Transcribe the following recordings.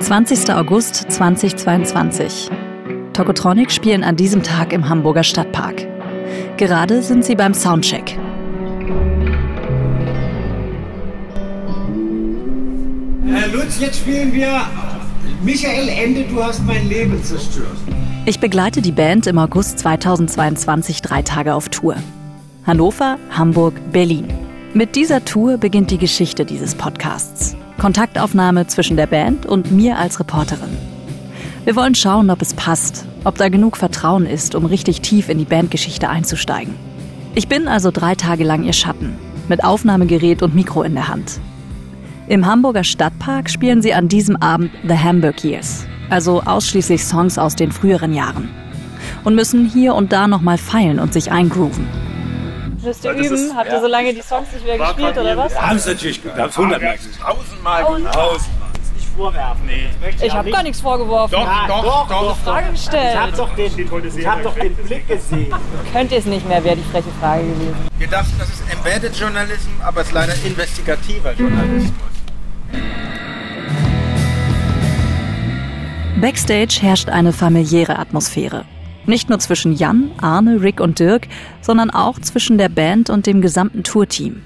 20. August 2022. Tokotronic spielen an diesem Tag im Hamburger Stadtpark. Gerade sind sie beim Soundcheck. Herr Lutz, jetzt spielen wir Michael Ende, du hast mein Leben zerstört. Ich begleite die Band im August 2022 drei Tage auf Tour. Hannover, Hamburg, Berlin. Mit dieser Tour beginnt die Geschichte dieses Podcasts. Kontaktaufnahme zwischen der Band und mir als Reporterin. Wir wollen schauen, ob es passt, ob da genug Vertrauen ist, um richtig tief in die Bandgeschichte einzusteigen. Ich bin also drei Tage lang ihr Schatten, mit Aufnahmegerät und Mikro in der Hand. Im Hamburger Stadtpark spielen sie an diesem Abend The Hamburg Years, also ausschließlich Songs aus den früheren Jahren. Und müssen hier und da nochmal feilen und sich eingrooven. Müsst ihr üben? Ist, Habt ihr so lange die Songs nicht mehr gespielt oder was? Wir haben es natürlich gut. Wir haben es hundertmal Tausendmal gemacht. Nicht vorwerfen, nee. Ich habe gar nichts vorgeworfen. Doch, doch, doch. doch, Frage gestellt. Ich habe doch, den, ich hab doch den Blick gesehen. Könnt ihr es nicht mehr, wäre die freche Frage gewesen. Wir dachten, das ist Embedded Journalism, aber es ist leider investigativer Journalismus. Backstage herrscht eine familiäre Atmosphäre. Nicht nur zwischen Jan, Arne, Rick und Dirk, sondern auch zwischen der Band und dem gesamten Tourteam.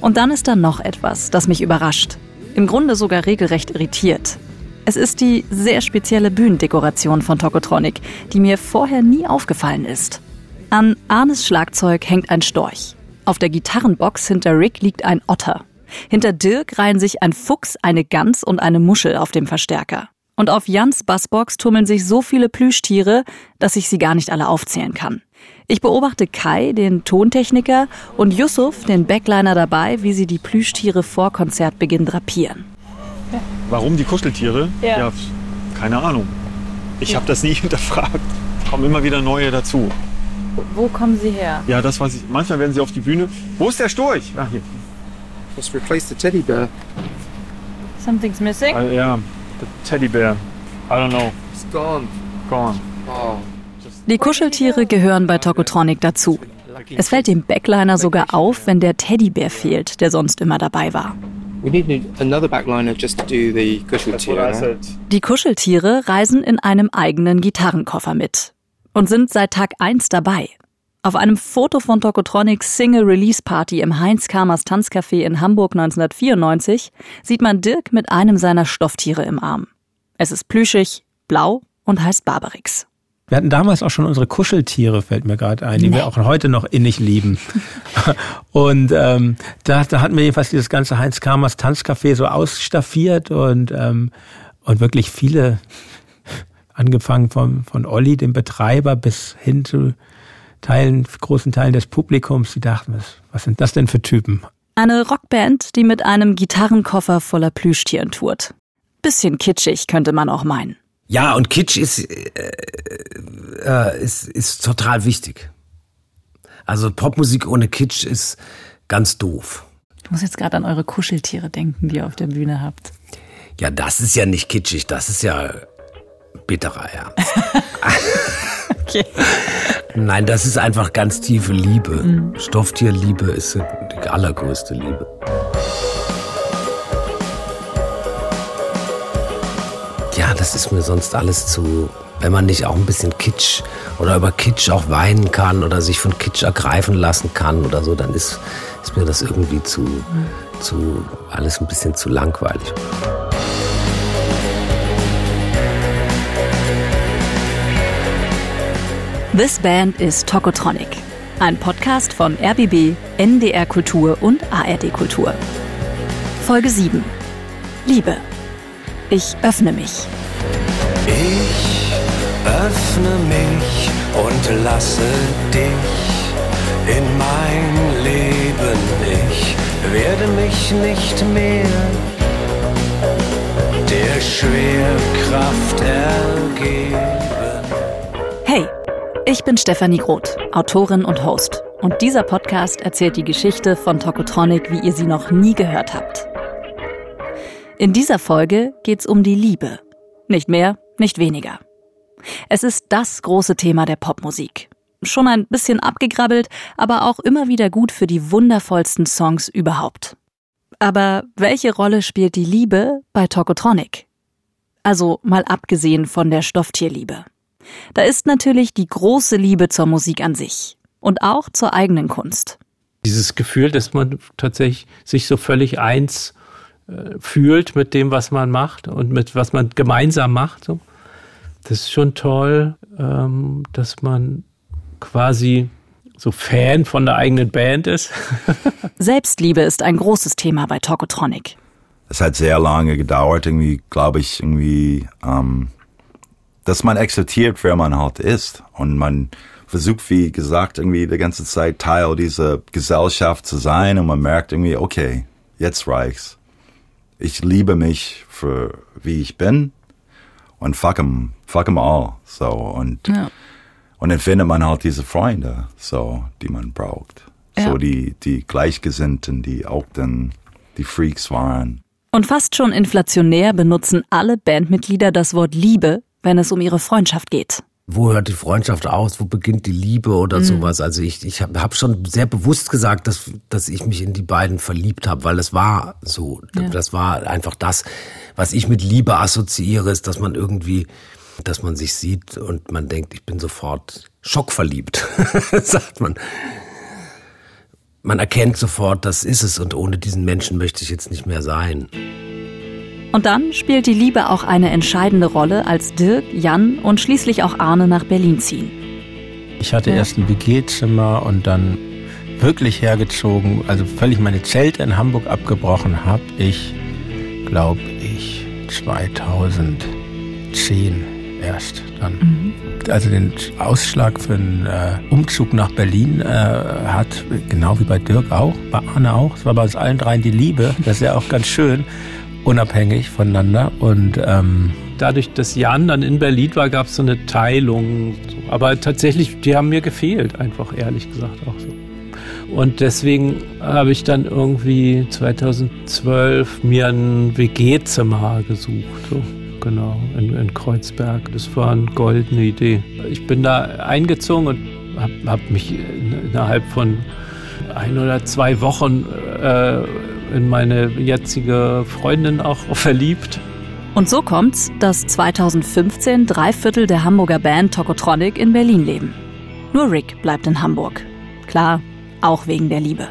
Und dann ist da noch etwas, das mich überrascht. Im Grunde sogar regelrecht irritiert. Es ist die sehr spezielle Bühnendekoration von Tokotronic, die mir vorher nie aufgefallen ist. An Arnes Schlagzeug hängt ein Storch. Auf der Gitarrenbox hinter Rick liegt ein Otter. Hinter Dirk reihen sich ein Fuchs, eine Gans und eine Muschel auf dem Verstärker. Und auf Jans Bassbox tummeln sich so viele Plüschtiere, dass ich sie gar nicht alle aufzählen kann. Ich beobachte Kai, den Tontechniker, und Yusuf, den Backliner dabei, wie sie die Plüschtiere vor Konzertbeginn drapieren. Warum die Kuscheltiere? Ja. ja keine Ahnung. Ich habe das nie hinterfragt. Es kommen immer wieder neue dazu. Wo kommen sie her? Ja, das weiß ich. Manchmal werden sie auf die Bühne. Wo ist der Storch? Ah, hier. Just replace the teddy bear. Something's missing? Ah, ja, der Teddybär. I don't know. It's gone. Gone. Oh. Die Kuscheltiere gehören bei Tokotronic dazu. Es fällt dem Backliner sogar auf, wenn der Teddybär fehlt, der sonst immer dabei war. The. Die Kuscheltiere reisen in einem eigenen Gitarrenkoffer mit und sind seit Tag 1 dabei. Auf einem Foto von Tokotronics Single Release Party im Heinz Kamers Tanzcafé in Hamburg 1994 sieht man Dirk mit einem seiner Stofftiere im Arm. Es ist plüschig, blau und heißt Barbarix. Wir hatten damals auch schon unsere Kuscheltiere, fällt mir gerade ein, die wir auch heute noch innig lieben. und ähm, da, da hatten wir jedenfalls dieses ganze Heinz Kamers Tanzcafé so ausstaffiert und, ähm, und wirklich viele, angefangen von, von Olli, dem Betreiber, bis hin zu Teilen, großen Teilen des Publikums, die dachten, was, was sind das denn für Typen? Eine Rockband, die mit einem Gitarrenkoffer voller Plüschtieren tourt. Bisschen kitschig, könnte man auch meinen. Ja, und Kitsch ist, äh, äh, ist, ist total wichtig. Also Popmusik ohne Kitsch ist ganz doof. Ich muss jetzt gerade an eure Kuscheltiere denken, die ihr auf der Bühne habt. Ja, das ist ja nicht kitschig, das ist ja bitterer Ernst. Okay. Nein, das ist einfach ganz tiefe Liebe. Stofftierliebe ist die allergrößte Liebe. Ja, das ist mir sonst alles zu. Wenn man nicht auch ein bisschen Kitsch oder über Kitsch auch weinen kann oder sich von Kitsch ergreifen lassen kann oder so, dann ist, ist mir das irgendwie zu, zu alles ein bisschen zu langweilig. This Band is Tokotronic. Ein Podcast von RBB, NDR Kultur und ARD Kultur. Folge 7. Liebe. Ich öffne mich. Ich öffne mich und lasse dich in mein Leben. Ich werde mich nicht mehr der Schwerkraft ergeben. Ich bin Stefanie Groth, Autorin und Host. Und dieser Podcast erzählt die Geschichte von Tokotronic, wie ihr sie noch nie gehört habt. In dieser Folge geht's um die Liebe. Nicht mehr, nicht weniger. Es ist das große Thema der Popmusik. Schon ein bisschen abgegrabbelt, aber auch immer wieder gut für die wundervollsten Songs überhaupt. Aber welche Rolle spielt die Liebe bei Tokotronic? Also mal abgesehen von der Stofftierliebe. Da ist natürlich die große Liebe zur Musik an sich und auch zur eigenen Kunst. Dieses Gefühl, dass man tatsächlich sich so völlig eins äh, fühlt mit dem, was man macht und mit was man gemeinsam macht. So. Das ist schon toll, ähm, dass man quasi so Fan von der eigenen Band ist. Selbstliebe ist ein großes Thema bei Tokotronic. Es hat sehr lange gedauert, irgendwie, glaube ich, irgendwie, ähm, dass man akzeptiert, wer man halt ist. Und man versucht, wie gesagt, irgendwie die ganze Zeit Teil dieser Gesellschaft zu sein. Und man merkt irgendwie, okay, jetzt reicht's. Ich liebe mich für wie ich bin. Und fuck 'em, fuck 'em all. So, und, ja. und dann findet man halt diese Freunde, so, die man braucht. Ja. So, die, die Gleichgesinnten, die auch dann die Freaks waren. Und fast schon inflationär benutzen alle Bandmitglieder das Wort Liebe, wenn es um ihre Freundschaft geht. Wo hört die Freundschaft aus? Wo beginnt die Liebe oder mhm. sowas? Also ich, ich habe hab schon sehr bewusst gesagt, dass, dass ich mich in die beiden verliebt habe, weil es war so. Ja. Das war einfach das, was ich mit Liebe assoziiere, ist, dass man irgendwie, dass man sich sieht und man denkt, ich bin sofort schockverliebt, sagt man man erkennt sofort, das ist es und ohne diesen Menschen möchte ich jetzt nicht mehr sein. Und dann spielt die Liebe auch eine entscheidende Rolle, als Dirk, Jan und schließlich auch Arne nach Berlin ziehen. Ich hatte erst ein WG-Zimmer und dann wirklich hergezogen, also völlig meine Zelte in Hamburg abgebrochen habe ich, glaube ich, 2010 erst dann. Mhm. Also den Ausschlag für einen äh, Umzug nach Berlin äh, hat, genau wie bei Dirk auch, bei Arne auch, es war bei uns allen dreien die Liebe, das ist ja auch ganz schön, unabhängig voneinander und ähm, Dadurch, dass Jan dann in Berlin war, gab es so eine Teilung. Aber tatsächlich, die haben mir gefehlt, einfach ehrlich gesagt auch so. Und deswegen habe ich dann irgendwie 2012 mir ein WG-Zimmer gesucht. So genau, in, in, Kreuzberg. Das war eine goldene Idee. Ich bin da eingezogen und habe hab mich innerhalb von ein oder zwei Wochen äh, in meine jetzige Freundin auch verliebt. Und so kommt's, dass 2015 drei Viertel der Hamburger Band Tokotronic in Berlin leben. Nur Rick bleibt in Hamburg. Klar, auch wegen der Liebe.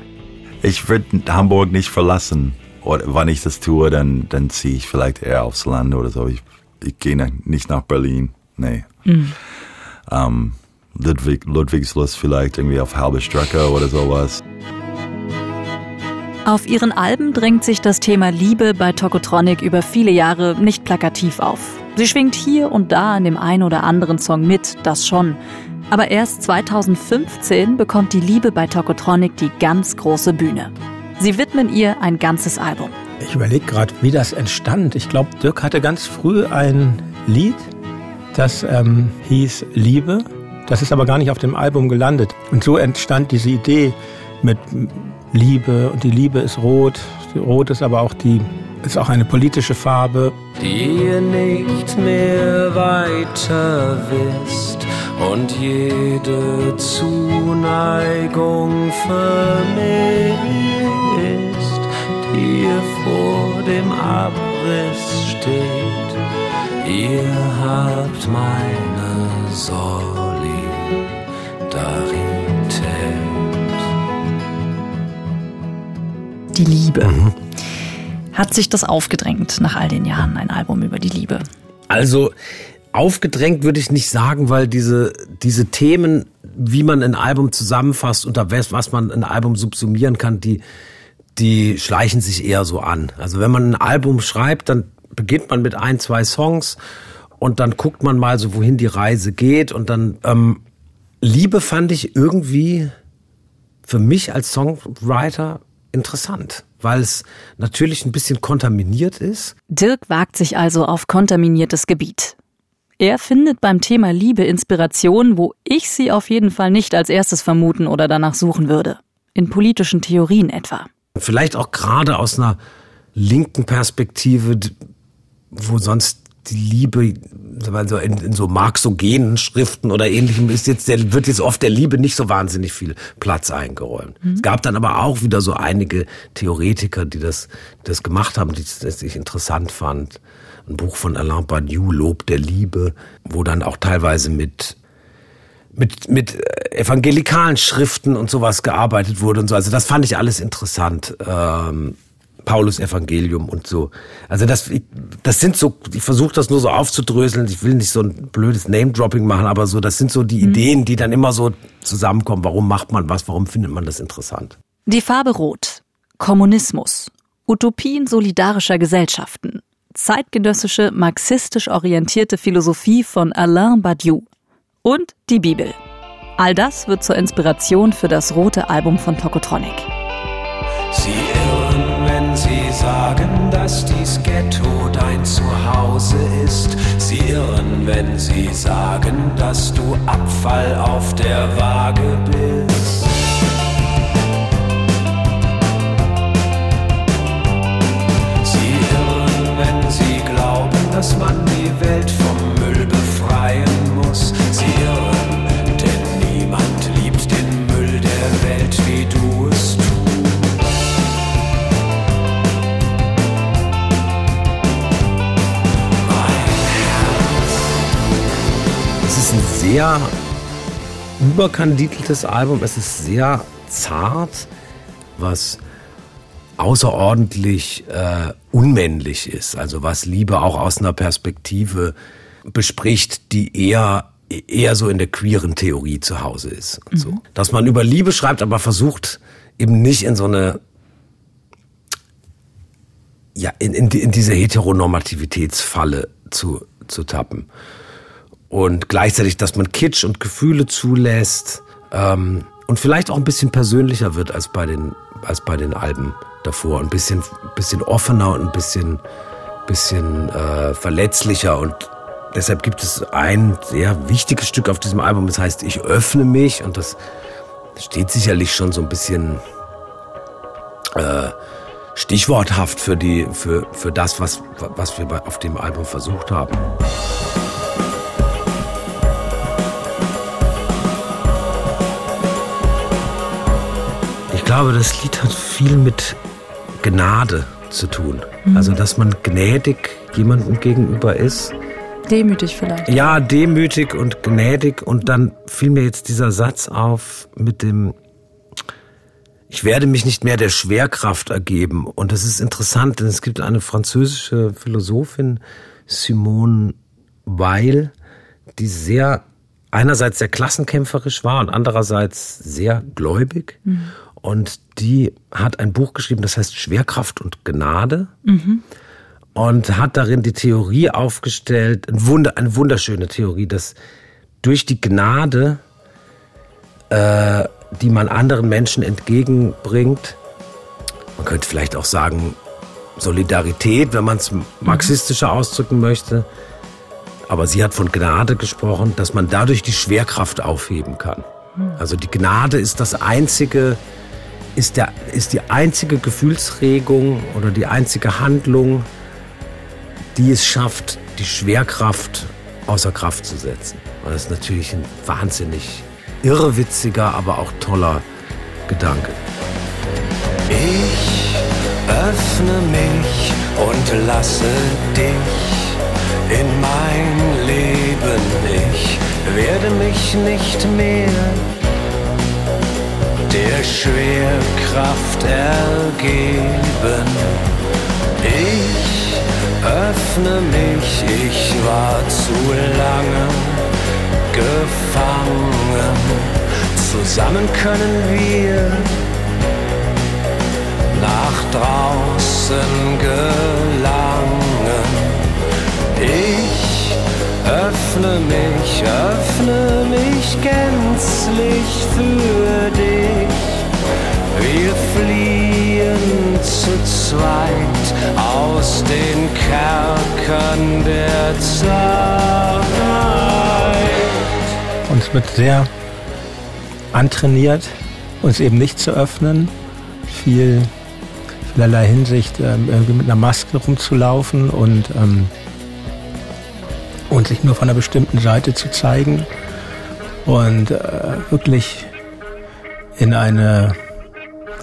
Ich würde Hamburg nicht verlassen. Oder wann ich das tue, dann, dann ziehe ich vielleicht eher aufs Land oder so. Ich, ich gehe nicht nach Berlin. Nee. Mhm. Um, Ludwig, Ludwigslust vielleicht irgendwie auf halbe Strecke oder sowas. Auf ihren Alben drängt sich das Thema Liebe bei Tokotronic über viele Jahre nicht plakativ auf. Sie schwingt hier und da in dem einen oder anderen Song mit, das schon. Aber erst 2015 bekommt die Liebe bei Tokotronic die ganz große Bühne. Sie widmen ihr ein ganzes Album. Ich überlege gerade, wie das entstand. Ich glaube, Dirk hatte ganz früh ein Lied, das ähm, hieß Liebe. Das ist aber gar nicht auf dem Album gelandet. Und so entstand diese Idee mit Liebe und die Liebe ist rot. Rot ist aber auch die ist auch eine politische Farbe. Die ihr nicht mehr weiter wisst und jede Zuneigung vermisst, die ihr vor dem Abriss steht. Ihr habt meine Solidarität. Die Liebe. Mhm. Hat sich das aufgedrängt nach all den Jahren, ein Album über die Liebe? Also, aufgedrängt würde ich nicht sagen, weil diese, diese Themen, wie man ein Album zusammenfasst, unter was man ein Album subsumieren kann, die, die schleichen sich eher so an. Also wenn man ein Album schreibt, dann beginnt man mit ein, zwei Songs und dann guckt man mal so, wohin die Reise geht und dann ähm, Liebe fand ich irgendwie für mich als Songwriter interessant, weil es natürlich ein bisschen kontaminiert ist. Dirk wagt sich also auf kontaminiertes Gebiet. Er findet beim Thema Liebe Inspiration, wo ich sie auf jeden Fall nicht als erstes vermuten oder danach suchen würde. In politischen Theorien etwa. Vielleicht auch gerade aus einer linken Perspektive, wo sonst die Liebe so in, in so marxogenen Schriften oder ähnlichem ist jetzt der, wird jetzt oft der Liebe nicht so wahnsinnig viel Platz eingeräumt. Mhm. Es gab dann aber auch wieder so einige Theoretiker, die das, das gemacht haben, die das ich interessant fand. Ein Buch von Alain Badiou, Lob der Liebe, wo dann auch teilweise mit mit, mit evangelikalen Schriften und sowas gearbeitet wurde und so. Also das fand ich alles interessant. Ähm, Paulus Evangelium und so. Also das, das sind so, ich versuche das nur so aufzudröseln. Ich will nicht so ein blödes Name-Dropping machen, aber so, das sind so die mhm. Ideen, die dann immer so zusammenkommen. Warum macht man was? Warum findet man das interessant? Die Farbe Rot. Kommunismus. Utopien solidarischer Gesellschaften. Zeitgenössische, marxistisch orientierte Philosophie von Alain Badiou. Und die Bibel. All das wird zur Inspiration für das rote Album von Tokotronic. Sie sagen, dass dies Ghetto dein Zuhause ist. Sie irren, wenn sie sagen, dass du Abfall auf der Waage bist. Sie irren, wenn sie glauben, dass man die Welt vom Müll befreien muss. Sie irren, sehr überkandideltes Album. Es ist sehr zart, was außerordentlich äh, unmännlich ist. Also was Liebe auch aus einer Perspektive bespricht, die eher eher so in der queeren Theorie zu Hause ist. Mhm. so. Dass man über Liebe schreibt, aber versucht eben nicht in so eine ja, in, in, in diese Heteronormativitätsfalle zu, zu tappen und gleichzeitig, dass man Kitsch und Gefühle zulässt ähm, und vielleicht auch ein bisschen persönlicher wird als bei den als bei den Alben davor, ein bisschen bisschen offener und ein bisschen bisschen äh, verletzlicher. Und deshalb gibt es ein sehr wichtiges Stück auf diesem Album, das heißt Ich öffne mich. Und das steht sicherlich schon so ein bisschen äh, stichworthaft für die für für das was was wir auf dem Album versucht haben. Glaube, das Lied hat viel mit Gnade zu tun. Mhm. Also, dass man gnädig jemandem gegenüber ist. Demütig vielleicht. Ja, demütig und gnädig. Und dann fiel mir jetzt dieser Satz auf mit dem, ich werde mich nicht mehr der Schwerkraft ergeben. Und das ist interessant, denn es gibt eine französische Philosophin, Simone Weil, die sehr einerseits sehr klassenkämpferisch war und andererseits sehr gläubig. Mhm. Und die hat ein Buch geschrieben, das heißt Schwerkraft und Gnade. Mhm. Und hat darin die Theorie aufgestellt, eine wunderschöne Theorie, dass durch die Gnade, äh, die man anderen Menschen entgegenbringt, man könnte vielleicht auch sagen Solidarität, wenn man es marxistischer ausdrücken möchte, aber sie hat von Gnade gesprochen, dass man dadurch die Schwerkraft aufheben kann. Mhm. Also die Gnade ist das einzige, ist, der, ist die einzige Gefühlsregung oder die einzige Handlung, die es schafft, die Schwerkraft außer Kraft zu setzen. Und das ist natürlich ein wahnsinnig irrwitziger, aber auch toller Gedanke. Ich öffne mich und lasse dich in mein Leben. Ich werde mich nicht mehr der Schwerkraft ergeben. Ich öffne mich, ich war zu lange gefangen. Zusammen können wir nach draußen gelangen. Ich öffne mich, öffne mich gänzlich für Uns wird sehr antrainiert, uns eben nicht zu öffnen, viel vielerlei Hinsicht ähm, irgendwie mit einer Maske rumzulaufen und ähm, und sich nur von einer bestimmten Seite zu zeigen und äh, wirklich in eine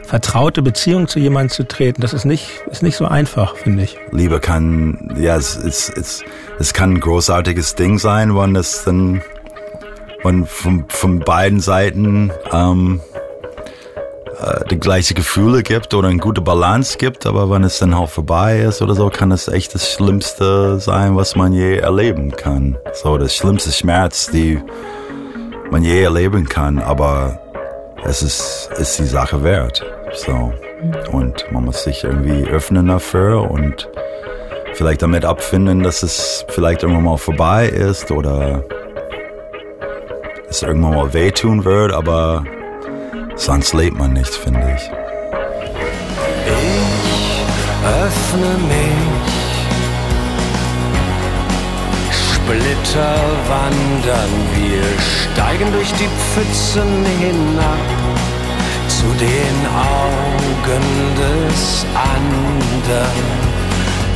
vertraute Beziehung zu jemandem zu treten, das ist nicht, ist nicht so einfach, finde ich. Liebe kann, ja, es, es, es, es kann ein großartiges Ding sein, wenn es dann wenn von, von beiden Seiten ähm, äh, die gleichen Gefühle gibt oder eine gute Balance gibt, aber wenn es dann halt vorbei ist oder so, kann es echt das Schlimmste sein, was man je erleben kann. So, das schlimmste Schmerz, die man je erleben kann, aber es ist, ist die Sache wert. So. Und man muss sich irgendwie öffnen dafür und vielleicht damit abfinden, dass es vielleicht irgendwann mal vorbei ist oder es irgendwann mal wehtun wird, aber sonst lebt man nicht, finde ich. Ich öffne mich, Splitter wandern, wir steigen durch die Pfützen hinab zu den Augen des anderen.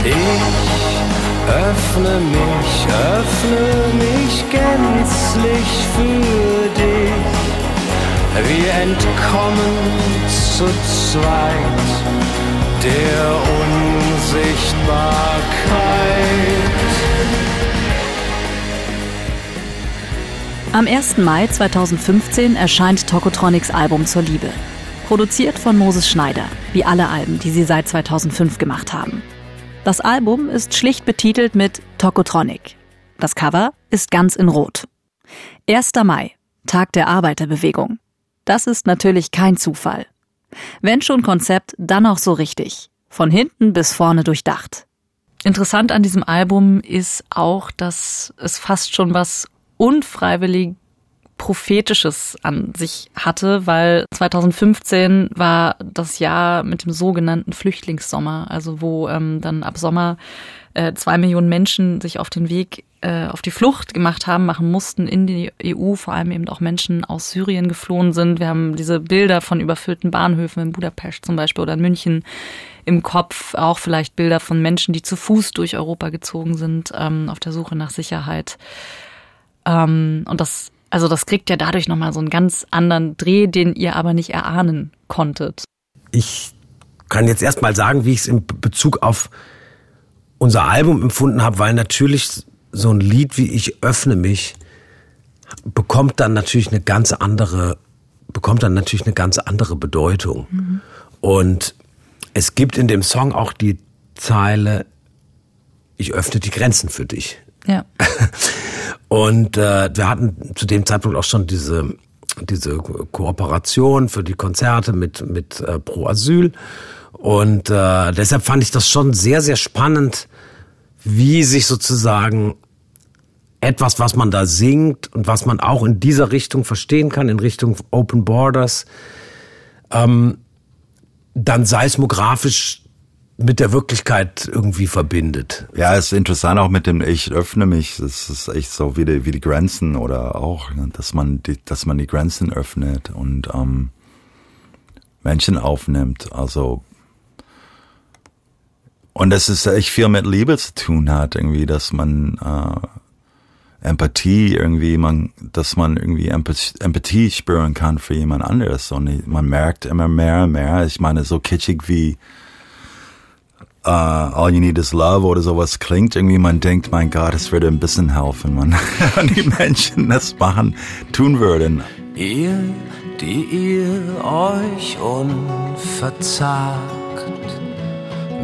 Ich öffne mich, öffne mich gänzlich für dich. Wir entkommen zu zweit der Unsichtbarkeit. Am 1. Mai 2015 erscheint Tokotronics Album zur Liebe. Produziert von Moses Schneider, wie alle Alben, die sie seit 2005 gemacht haben. Das Album ist schlicht betitelt mit Tokotronic. Das Cover ist ganz in Rot. 1. Mai, Tag der Arbeiterbewegung. Das ist natürlich kein Zufall. Wenn schon Konzept, dann auch so richtig. Von hinten bis vorne durchdacht. Interessant an diesem Album ist auch, dass es fast schon was unfreiwillig prophetisches an sich hatte, weil 2015 war das Jahr mit dem sogenannten Flüchtlingssommer, also wo ähm, dann ab Sommer äh, zwei Millionen Menschen sich auf den Weg äh, auf die Flucht gemacht haben, machen mussten in die EU, vor allem eben auch Menschen aus Syrien geflohen sind. Wir haben diese Bilder von überfüllten Bahnhöfen in Budapest zum Beispiel oder in München im Kopf, auch vielleicht Bilder von Menschen, die zu Fuß durch Europa gezogen sind, ähm, auf der Suche nach Sicherheit. Ähm, und das, also das kriegt ja dadurch nochmal so einen ganz anderen Dreh, den ihr aber nicht erahnen konntet. Ich kann jetzt erstmal sagen, wie ich es in Bezug auf unser Album empfunden habe, weil natürlich so ein Lied wie Ich öffne mich bekommt dann natürlich eine ganz andere, bekommt dann natürlich eine ganz andere Bedeutung. Mhm. Und es gibt in dem Song auch die Zeile, ich öffne die Grenzen für dich. Ja. Und äh, wir hatten zu dem Zeitpunkt auch schon diese, diese Kooperation für die Konzerte mit, mit äh, Pro Asyl. Und äh, deshalb fand ich das schon sehr, sehr spannend, wie sich sozusagen etwas, was man da singt und was man auch in dieser Richtung verstehen kann, in Richtung Open Borders, ähm, dann seismografisch mit der Wirklichkeit irgendwie verbindet. Ja, es ist interessant auch mit dem Ich öffne mich. Das ist echt so wie die, wie die Grenzen oder auch, ne, dass man die, dass man die Grenzen öffnet und ähm, Menschen aufnimmt. Also und das ist echt viel mit Liebe zu tun hat, irgendwie, dass man äh, Empathie irgendwie, man, dass man irgendwie Empathie, Empathie spüren kann für jemand anderes. Und man merkt immer mehr und mehr. Ich meine, so kitschig wie uh, All You Need Is Love oder sowas klingt, irgendwie man denkt, mein Gott, es würde ein bisschen helfen, wenn die Menschen das machen, tun würden. Ihr, die ihr euch unverzagt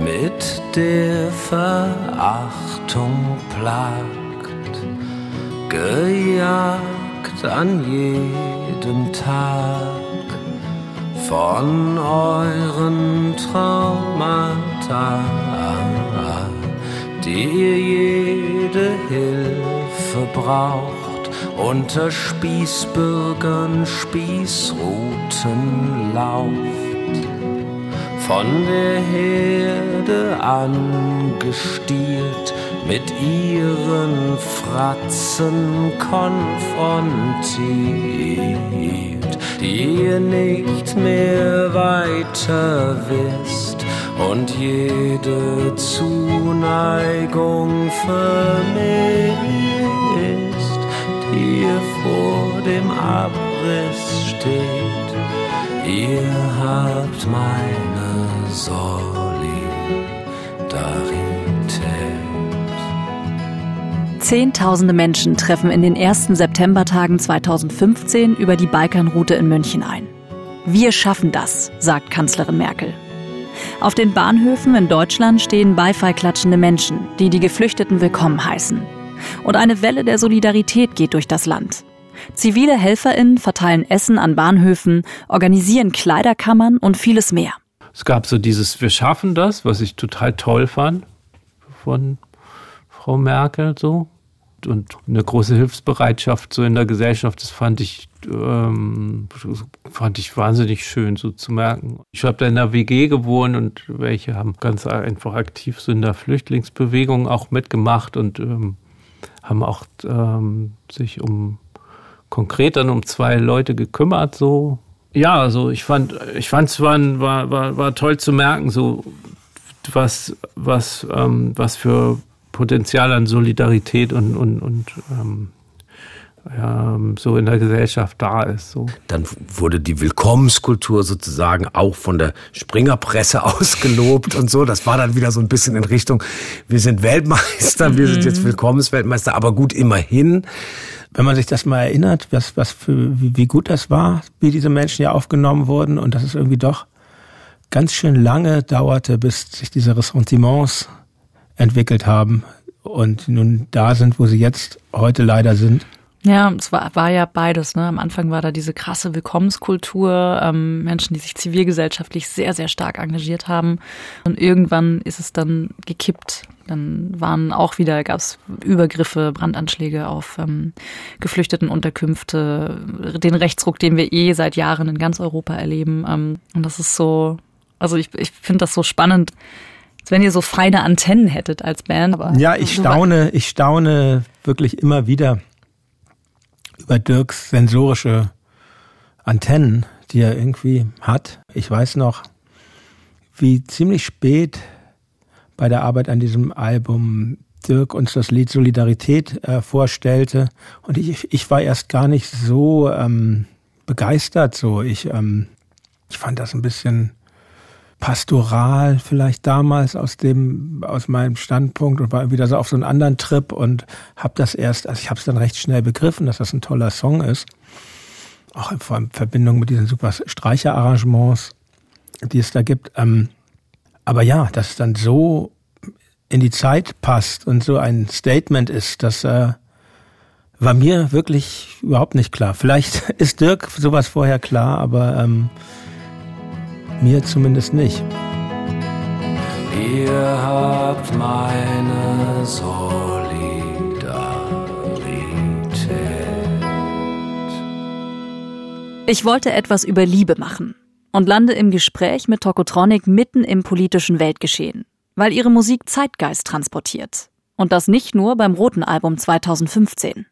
mit der Verachtung plagt, gejagt an jedem Tag von euren Traumata, die jede Hilfe braucht, unter Spießbürgern Spießruten lauft. Von der Herde angestiert, mit ihren Fratzen konfrontiert, die ihr nicht mehr weiter wisst und jede Zuneigung vermisst, die vor dem Abriss steht. Ihr habt meine Solidarität. Zehntausende Menschen treffen in den ersten Septembertagen 2015 über die Balkanroute in München ein. Wir schaffen das, sagt Kanzlerin Merkel. Auf den Bahnhöfen in Deutschland stehen beifallklatschende Menschen, die die Geflüchteten willkommen heißen. Und eine Welle der Solidarität geht durch das Land. Zivile HelferInnen verteilen Essen an Bahnhöfen, organisieren Kleiderkammern und vieles mehr. Es gab so dieses Wir schaffen das, was ich total toll fand von Frau Merkel so. Und eine große Hilfsbereitschaft so in der Gesellschaft, das fand ich, ähm, fand ich wahnsinnig schön so zu merken. Ich habe da in der WG gewohnt und welche haben ganz einfach aktiv so in der Flüchtlingsbewegung auch mitgemacht und ähm, haben auch ähm, sich um konkret dann um zwei Leute gekümmert, so. Ja, also ich fand, ich fand es war, war, war, war toll zu merken, so was, was, ähm, was für Potenzial an Solidarität und, und, und ähm, ja, so in der Gesellschaft da ist. So. Dann wurde die Willkommenskultur sozusagen auch von der Springerpresse ausgelobt und so. Das war dann wieder so ein bisschen in Richtung, wir sind Weltmeister, wir sind jetzt mhm. Willkommensweltmeister, aber gut, immerhin. Wenn man sich das mal erinnert, was, was für, wie, wie gut das war, wie diese Menschen ja aufgenommen wurden und dass es irgendwie doch ganz schön lange dauerte, bis sich diese Ressentiments entwickelt haben und nun da sind, wo sie jetzt heute leider sind. Ja, es war, war ja beides. Ne? Am Anfang war da diese krasse Willkommenskultur, ähm, Menschen, die sich zivilgesellschaftlich sehr, sehr stark engagiert haben. Und irgendwann ist es dann gekippt. Dann waren auch wieder, gab es Übergriffe, Brandanschläge auf ähm, Geflüchtetenunterkünfte, den Rechtsruck, den wir eh seit Jahren in ganz Europa erleben. Ähm, und das ist so, also ich, ich finde das so spannend, als wenn ihr so feine Antennen hättet als Band. Aber ja, ich staune, ich staune wirklich immer wieder über Dirks sensorische Antennen, die er irgendwie hat. Ich weiß noch, wie ziemlich spät bei der Arbeit an diesem Album Dirk uns das Lied Solidarität äh, vorstellte. Und ich, ich war erst gar nicht so ähm, begeistert. So, ich, ähm, ich fand das ein bisschen pastoral vielleicht damals aus dem aus meinem Standpunkt und war wieder so auf so einen anderen Trip und habe das erst, also ich habe es dann recht schnell begriffen, dass das ein toller Song ist, auch in Verbindung mit diesen super Streicherarrangements, die es da gibt. Ähm, aber ja, dass es dann so in die Zeit passt und so ein Statement ist, das äh, war mir wirklich überhaupt nicht klar. Vielleicht ist Dirk sowas vorher klar, aber ähm, mir zumindest nicht. Ihr habt meine Solidarität. Ich wollte etwas über Liebe machen und lande im Gespräch mit Tokotronic mitten im politischen Weltgeschehen, weil ihre Musik Zeitgeist transportiert. Und das nicht nur beim Roten Album 2015.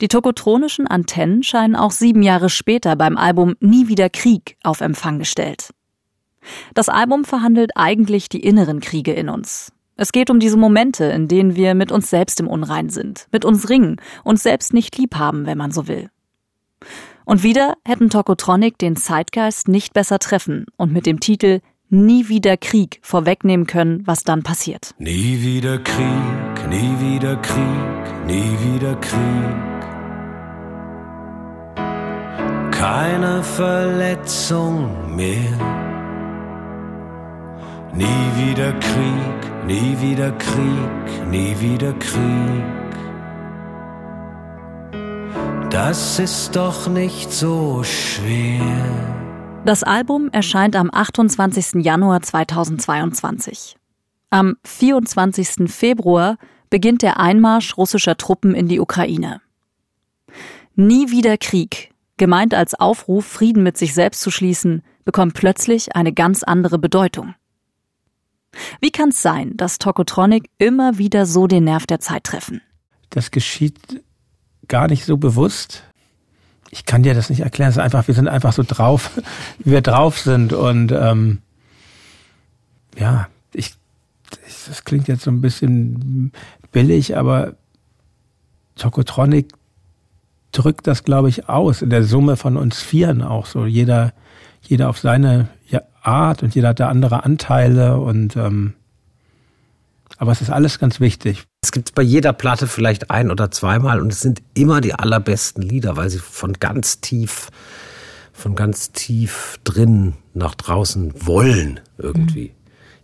Die tokotronischen Antennen scheinen auch sieben Jahre später beim Album Nie wieder Krieg auf Empfang gestellt. Das Album verhandelt eigentlich die inneren Kriege in uns. Es geht um diese Momente, in denen wir mit uns selbst im Unrein sind, mit uns ringen, uns selbst nicht lieb haben, wenn man so will. Und wieder hätten Tokotronic den Zeitgeist nicht besser treffen und mit dem Titel Nie wieder Krieg vorwegnehmen können, was dann passiert. Nie wieder Krieg, nie wieder Krieg, nie wieder Krieg. Keine Verletzung mehr. Nie wieder Krieg, nie wieder Krieg, nie wieder Krieg. Das ist doch nicht so schwer. Das Album erscheint am 28. Januar 2022. Am 24. Februar beginnt der Einmarsch russischer Truppen in die Ukraine. Nie wieder Krieg gemeint als Aufruf, Frieden mit sich selbst zu schließen, bekommt plötzlich eine ganz andere Bedeutung. Wie kann es sein, dass Tokotronic immer wieder so den Nerv der Zeit treffen? Das geschieht gar nicht so bewusst. Ich kann dir das nicht erklären. Es ist einfach, wir sind einfach so drauf, wie wir drauf sind. Und ähm, ja, ich, das klingt jetzt so ein bisschen billig, aber Tokotronic drückt das, glaube ich, aus, in der Summe von uns Vieren auch so. Jeder, jeder auf seine Art und jeder hat da andere Anteile und ähm, aber es ist alles ganz wichtig. Es gibt bei jeder Platte vielleicht ein oder zweimal und es sind immer die allerbesten Lieder, weil sie von ganz tief, von ganz tief drin nach draußen wollen irgendwie. Mhm.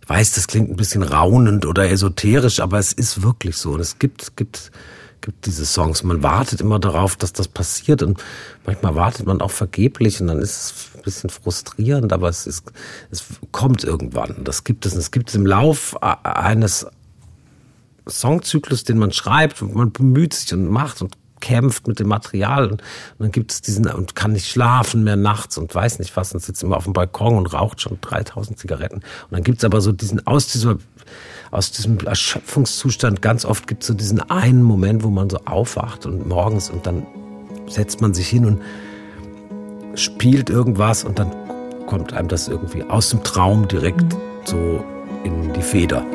Ich weiß, das klingt ein bisschen raunend oder esoterisch, aber es ist wirklich so. Und es gibt, gibt gibt diese Songs. Man wartet immer darauf, dass das passiert und manchmal wartet man auch vergeblich und dann ist es ein bisschen frustrierend, aber es ist, es kommt irgendwann. Das gibt es. Es gibt es im Lauf eines Songzyklus, den man schreibt und man bemüht sich und macht und kämpft mit dem Material und, dann gibt es diesen und kann nicht schlafen mehr nachts und weiß nicht was und sitzt immer auf dem Balkon und raucht schon 3000 Zigaretten und dann gibt es aber so diesen aus dieser aus diesem Erschöpfungszustand, ganz oft gibt es so diesen einen Moment, wo man so aufwacht und morgens und dann setzt man sich hin und spielt irgendwas und dann kommt einem das irgendwie aus dem Traum direkt mhm. so in die Feder.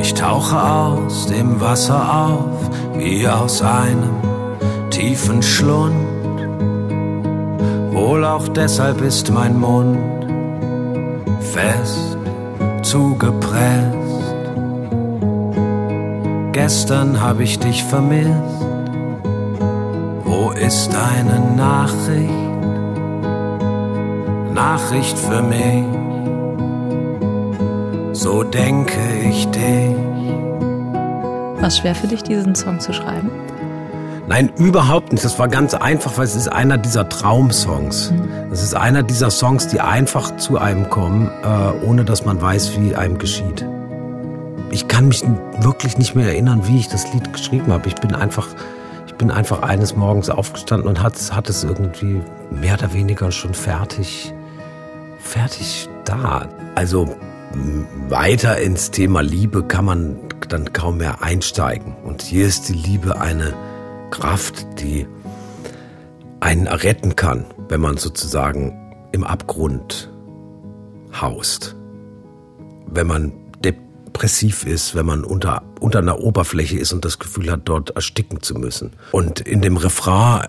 Ich tauche aus dem Wasser auf, wie aus einem tiefen Schlund. Wohl auch deshalb ist mein Mund fest zugepresst. Gestern hab ich dich vermisst. Wo ist deine Nachricht? Nachricht für mich. So denke ich dich. War es schwer für dich, diesen Song zu schreiben? Nein, überhaupt nicht. Das war ganz einfach, weil es ist einer dieser Traumsongs. Es ist einer dieser Songs, die einfach zu einem kommen, äh, ohne dass man weiß, wie einem geschieht. Ich kann mich wirklich nicht mehr erinnern, wie ich das Lied geschrieben habe. Ich bin einfach, ich bin einfach eines Morgens aufgestanden und hat, hat es irgendwie mehr oder weniger schon fertig, fertig da. Also weiter ins Thema Liebe kann man dann kaum mehr einsteigen. Und hier ist die Liebe eine Kraft, die einen retten kann, wenn man sozusagen im Abgrund haust. Wenn man depressiv ist, wenn man unter, unter einer Oberfläche ist und das Gefühl hat, dort ersticken zu müssen. Und in dem Refrain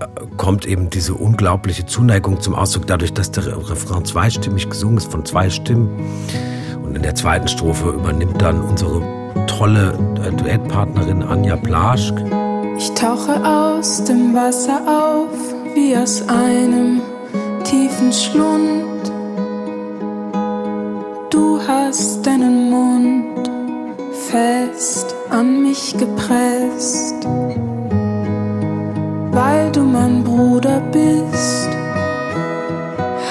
äh, kommt eben diese unglaubliche Zuneigung zum Ausdruck, dadurch, dass der Refrain zweistimmig gesungen ist von zwei Stimmen. Und in der zweiten Strophe übernimmt dann unsere tolle äh, Duettpartnerin Anja Plaschk ich tauche aus dem Wasser auf, wie aus einem tiefen Schlund. Du hast deinen Mund fest an mich gepresst, weil du mein Bruder bist.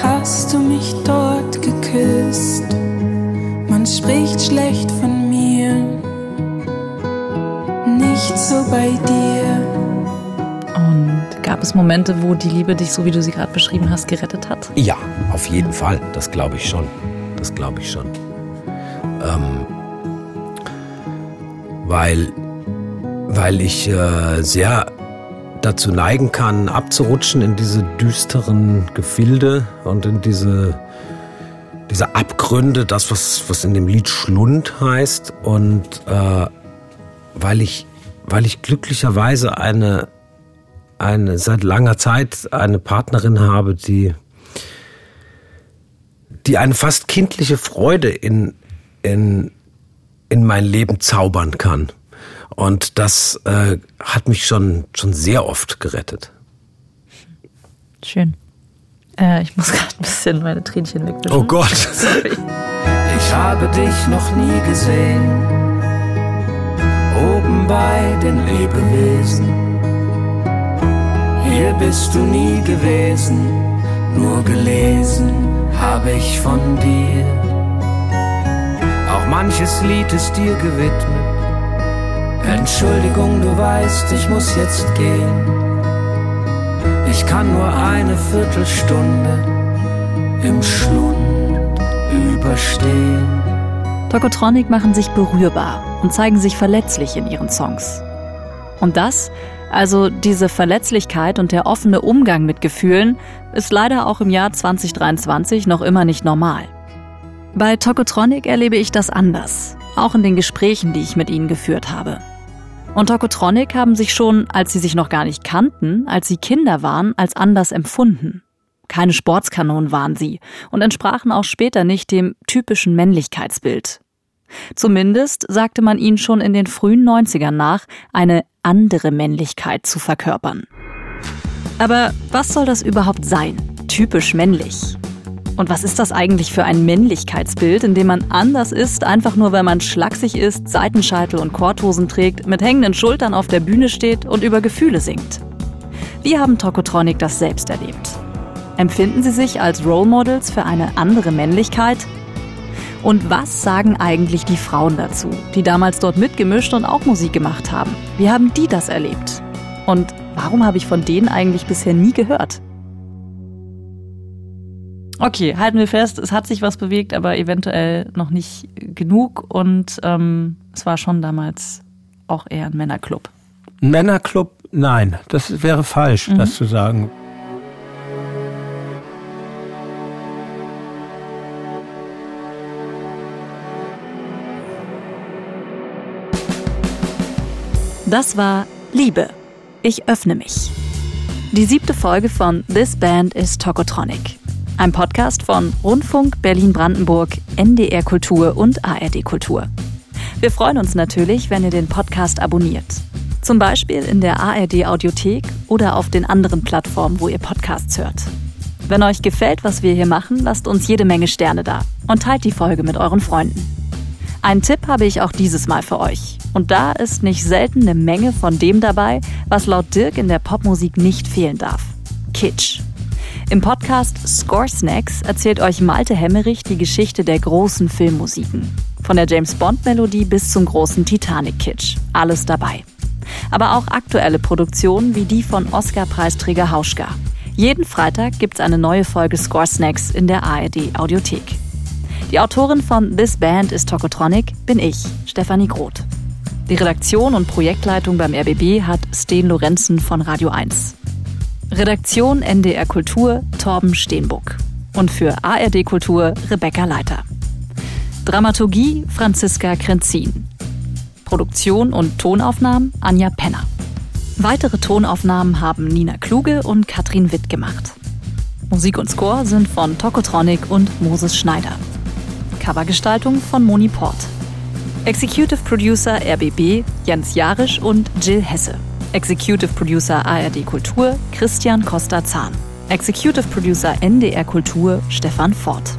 Hast du mich dort geküsst? Man spricht schlecht von nicht so bei dir. Und gab es Momente, wo die Liebe dich, so wie du sie gerade beschrieben hast, gerettet hat? Ja, auf jeden Fall. Das glaube ich schon. Das glaube ich schon. Ähm, weil, weil ich äh, sehr dazu neigen kann, abzurutschen in diese düsteren Gefilde und in diese, diese Abgründe, das, was, was in dem Lied Schlund heißt. Und äh, weil ich weil ich glücklicherweise eine, eine seit langer Zeit eine Partnerin habe, die, die eine fast kindliche Freude in, in, in mein Leben zaubern kann. Und das äh, hat mich schon, schon sehr oft gerettet. Schön. Äh, ich muss gerade ein bisschen meine Tränchen wegwischen. Oh Gott. Sorry. Ich habe dich noch nie gesehen oben bei den Lebewesen. Hier bist du nie gewesen, nur gelesen habe ich von dir. Auch manches Lied ist dir gewidmet. Entschuldigung, du weißt, ich muss jetzt gehen. Ich kann nur eine Viertelstunde im Schlund überstehen. Tokotronic machen sich berührbar und zeigen sich verletzlich in ihren Songs. Und das, also diese Verletzlichkeit und der offene Umgang mit Gefühlen, ist leider auch im Jahr 2023 noch immer nicht normal. Bei Tokotronic erlebe ich das anders, auch in den Gesprächen, die ich mit ihnen geführt habe. Und Tokotronic haben sich schon, als sie sich noch gar nicht kannten, als sie Kinder waren, als anders empfunden. Keine Sportskanonen waren sie und entsprachen auch später nicht dem typischen Männlichkeitsbild. Zumindest sagte man ihnen schon in den frühen 90ern nach, eine andere Männlichkeit zu verkörpern. Aber was soll das überhaupt sein? Typisch männlich. Und was ist das eigentlich für ein Männlichkeitsbild, in dem man anders ist, einfach nur weil man schlaksig ist, Seitenscheitel und Korthosen trägt, mit hängenden Schultern auf der Bühne steht und über Gefühle singt? Wie haben Tokotronic das selbst erlebt? Empfinden sie sich als Role Models für eine andere Männlichkeit? Und was sagen eigentlich die Frauen dazu, die damals dort mitgemischt und auch Musik gemacht haben? Wie haben die das erlebt? Und warum habe ich von denen eigentlich bisher nie gehört? Okay, halten wir fest, es hat sich was bewegt, aber eventuell noch nicht genug und ähm, es war schon damals auch eher ein Männerclub. Ein Männerclub, nein, das wäre falsch, mhm. das zu sagen. Das war Liebe. Ich öffne mich. Die siebte Folge von This Band is Tokotronic. Ein Podcast von Rundfunk Berlin-Brandenburg, NDR Kultur und ARD Kultur. Wir freuen uns natürlich, wenn ihr den Podcast abonniert. Zum Beispiel in der ARD Audiothek oder auf den anderen Plattformen, wo ihr Podcasts hört. Wenn euch gefällt, was wir hier machen, lasst uns jede Menge Sterne da und teilt die Folge mit euren Freunden. Einen Tipp habe ich auch dieses Mal für euch. Und da ist nicht selten eine Menge von dem dabei, was laut Dirk in der Popmusik nicht fehlen darf. Kitsch. Im Podcast Score Snacks erzählt euch Malte Hemmerich die Geschichte der großen Filmmusiken. Von der James Bond Melodie bis zum großen Titanic Kitsch. Alles dabei. Aber auch aktuelle Produktionen wie die von Oscar-Preisträger Hauschka. Jeden Freitag gibt's eine neue Folge Score Snacks in der ARD Audiothek. Die Autorin von This Band is Tokotronic bin ich, Stefanie Groth. Die Redaktion und Projektleitung beim RBB hat Sten Lorenzen von Radio 1. Redaktion NDR Kultur Torben Steenbuck. Und für ARD Kultur Rebecca Leiter. Dramaturgie Franziska Krenzin. Produktion und Tonaufnahmen Anja Penner. Weitere Tonaufnahmen haben Nina Kluge und Katrin Witt gemacht. Musik und Score sind von Tokotronic und Moses Schneider. Covergestaltung von Moni Port. Executive Producer RBB Jens Jarisch und Jill Hesse. Executive Producer ARD Kultur Christian Costa-Zahn. Executive Producer NDR Kultur Stefan Fort.